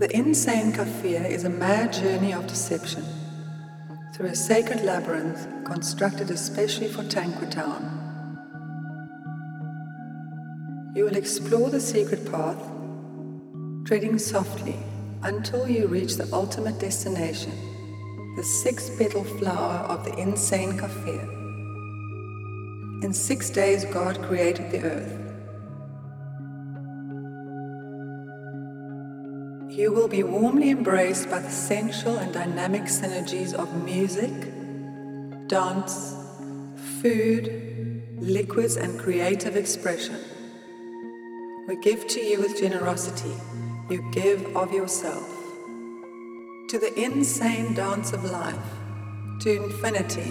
The insane kafir is a mad journey of deception through a sacred labyrinth constructed especially for Tankwa Town. You will explore the secret path, treading softly until you reach the ultimate destination, the six petal flower of the insane kafir. In six days, God created the earth. you will be warmly embraced by the sensual and dynamic synergies of music, dance, food, liquids, and creative expression. We give to you with generosity, you give of yourself. To the insane dance of life, to infinity.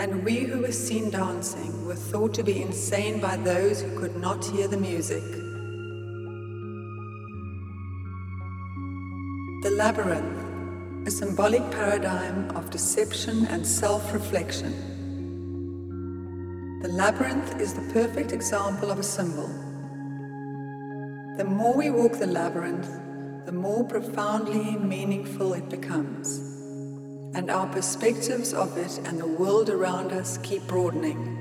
And we who were seen dancing were thought to be insane by those who could not hear the music. The Labyrinth, a symbolic paradigm of deception and self reflection. The labyrinth is the perfect example of a symbol. The more we walk the labyrinth, the more profoundly meaningful it becomes, and our perspectives of it and the world around us keep broadening.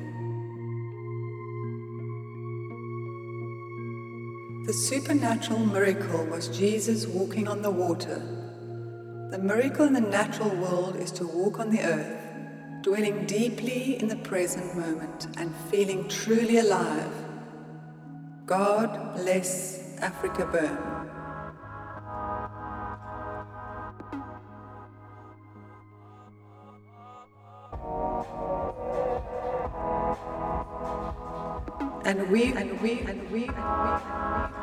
The supernatural miracle was Jesus walking on the water. The miracle in the natural world is to walk on the earth, dwelling deeply in the present moment and feeling truly alive. God bless AfrikaBurn. and we and we and we and we, and we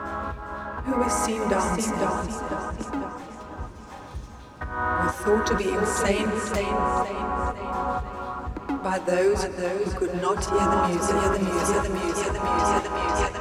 who is seen dancing, were thought to be insane, by those who could not hear the music, hear the music, hear the music, hear the music.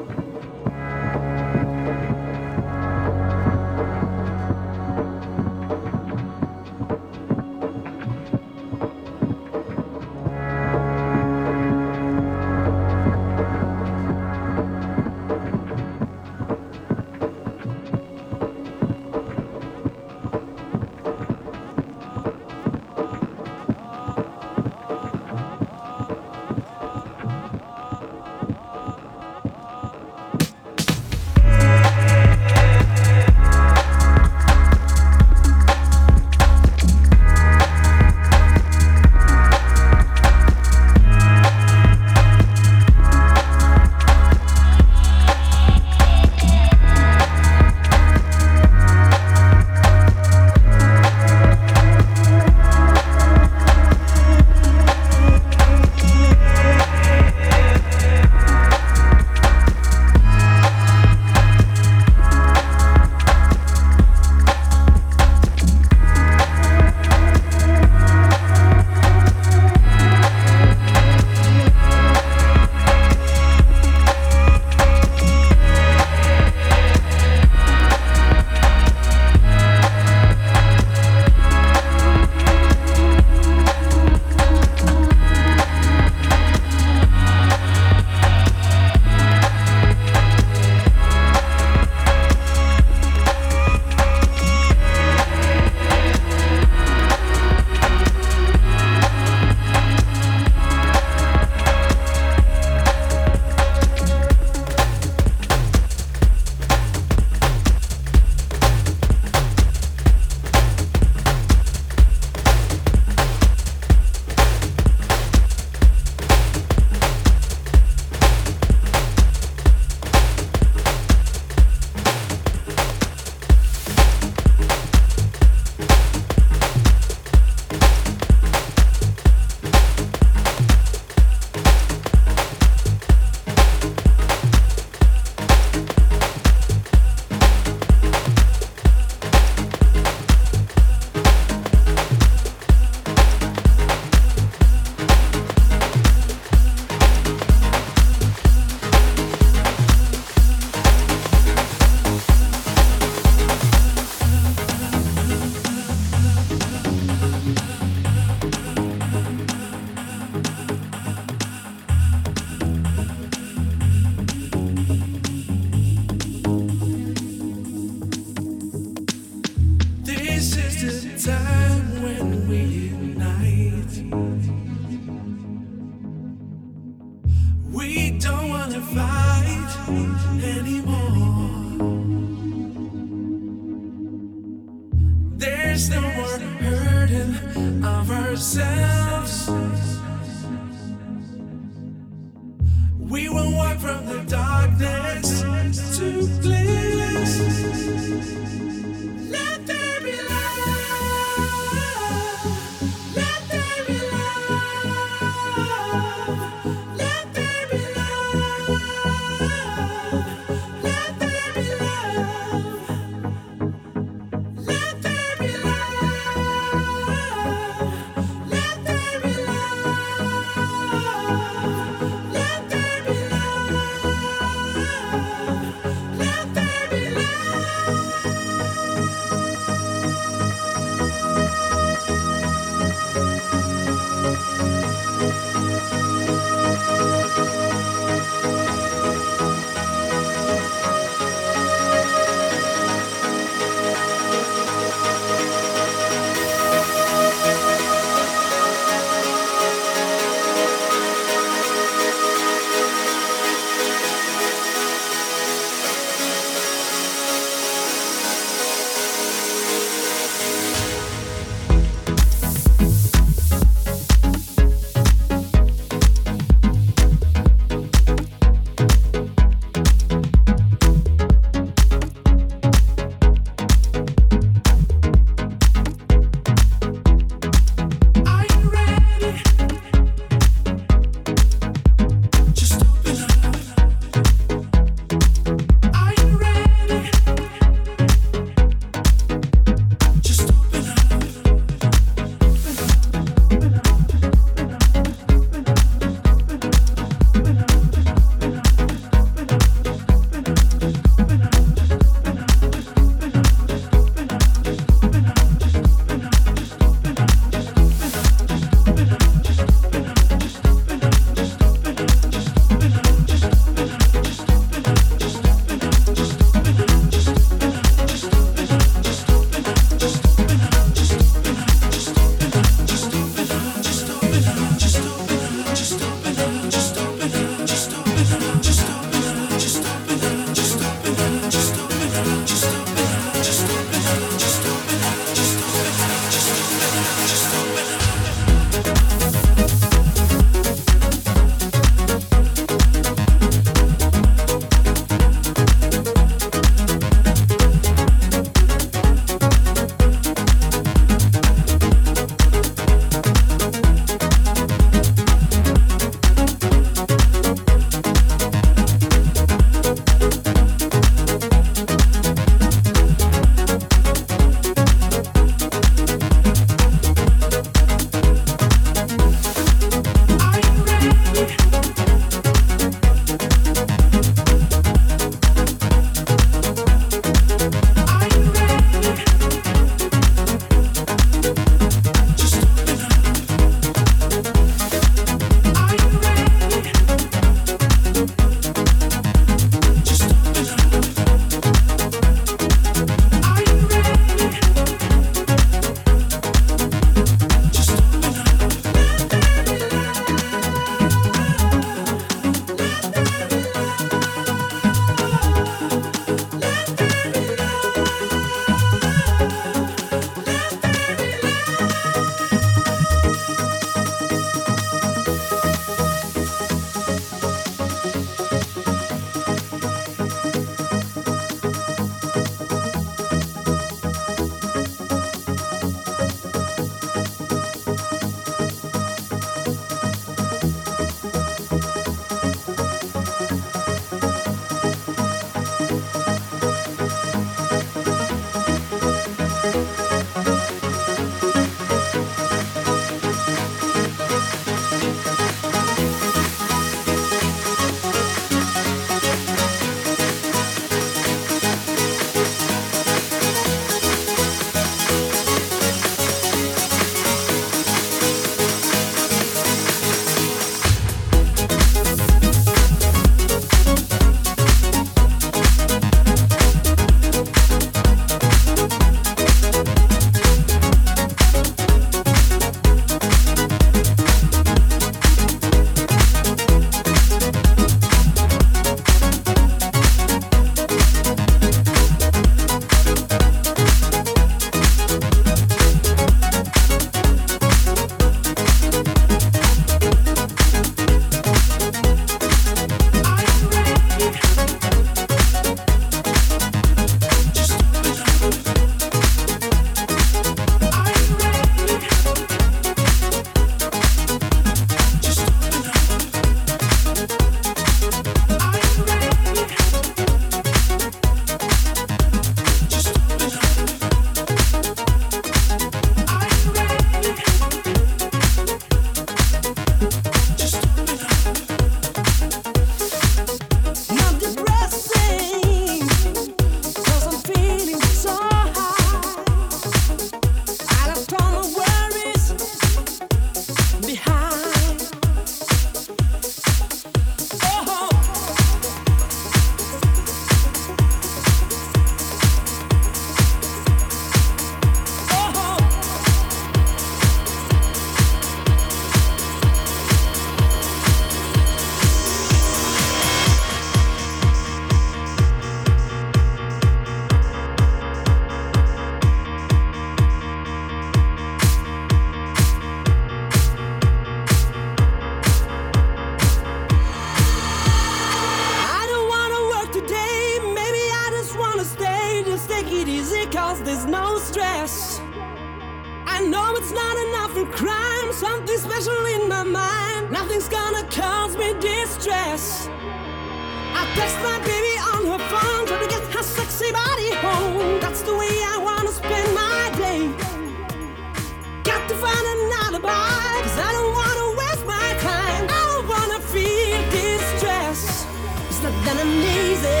I'm lazy.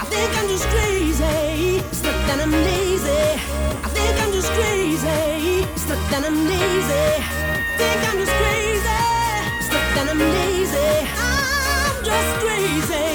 I think I'm just crazy. Than I'm lazy. I think I'm just crazy. Than I'm lazy. I think I'm just crazy. Than I'm lazy. I'm just crazy.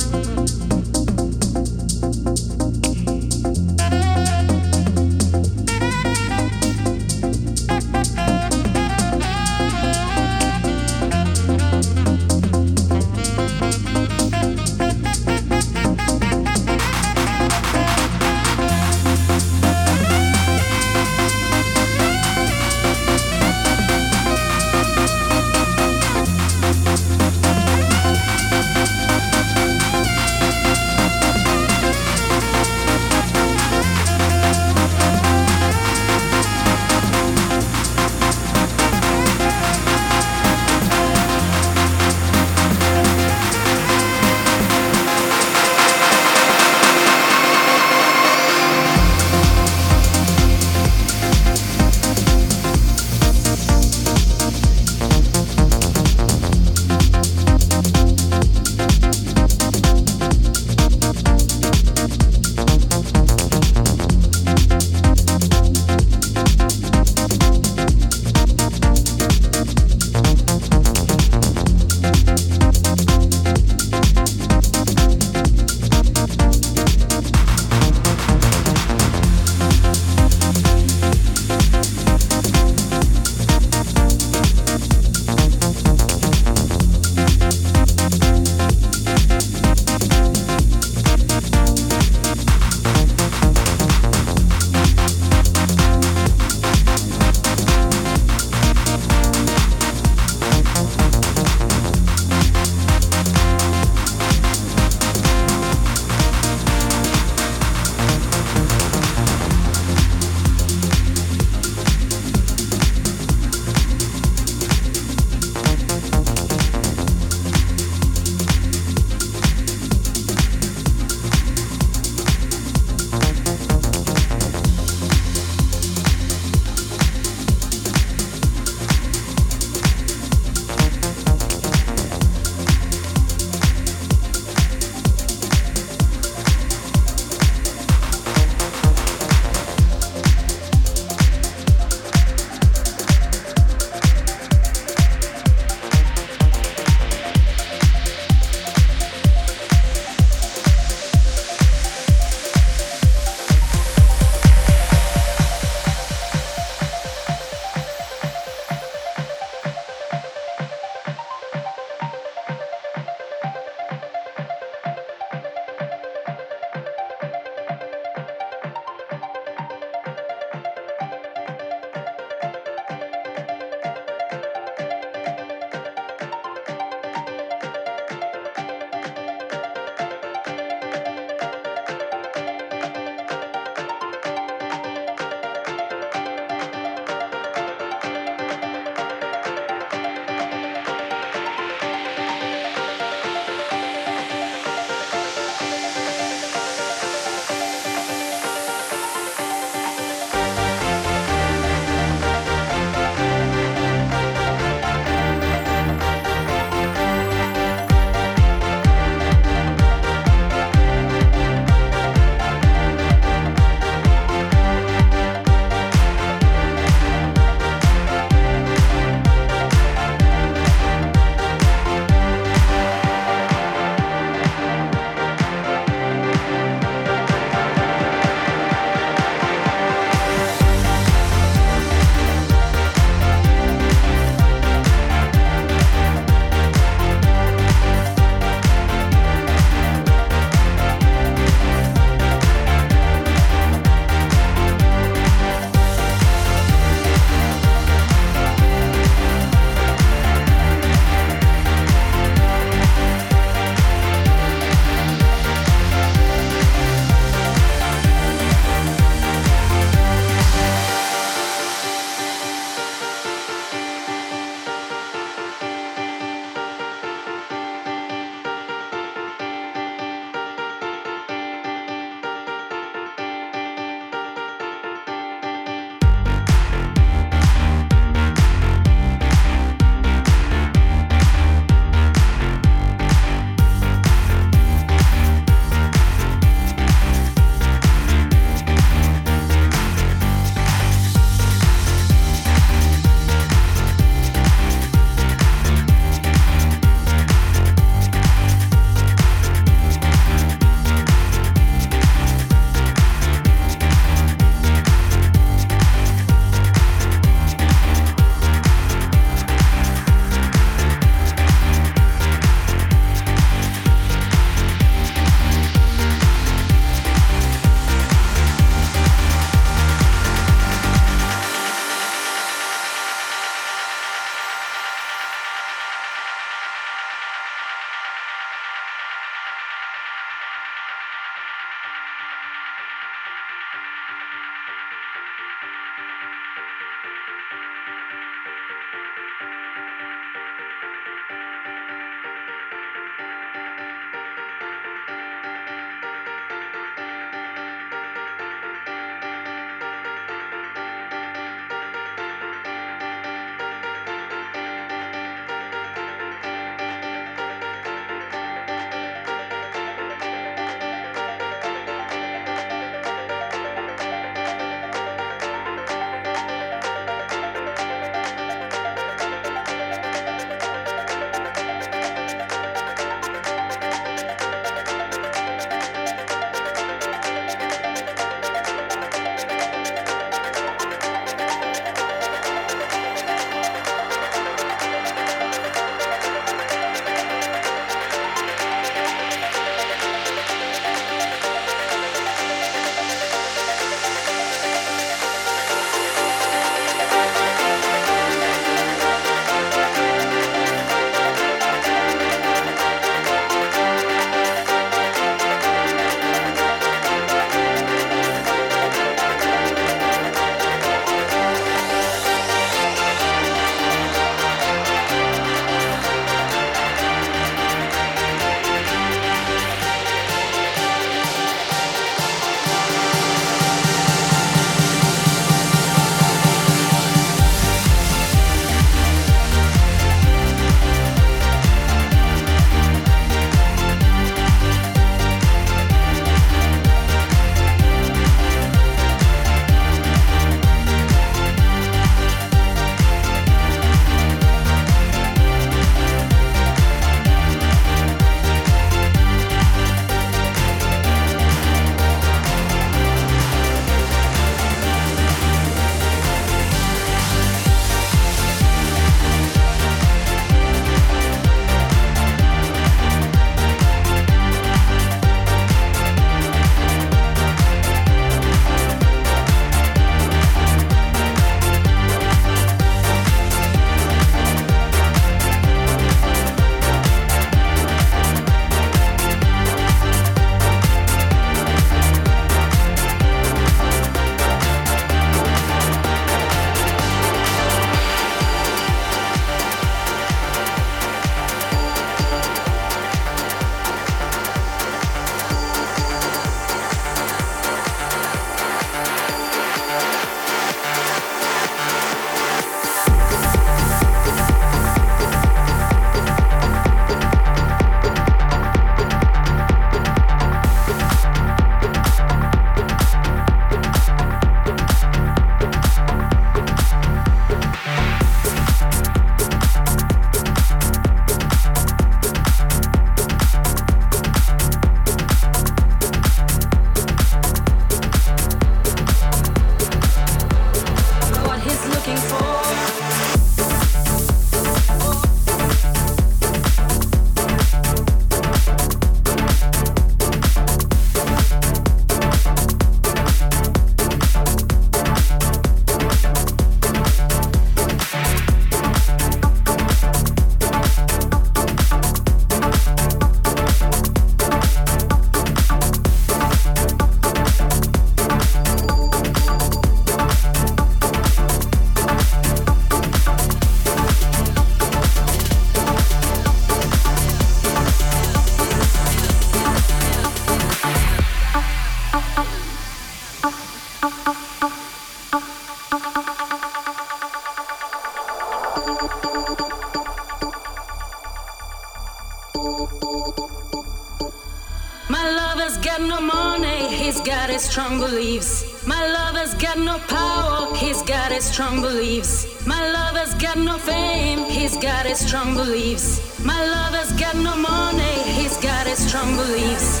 Strong beliefs. My lover's got no power, he's got his strong beliefs. My lover's got no fame, he's got his strong beliefs. My lover's got no money, he's got his strong beliefs.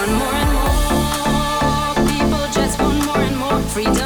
One more and more, people just want more and more freedom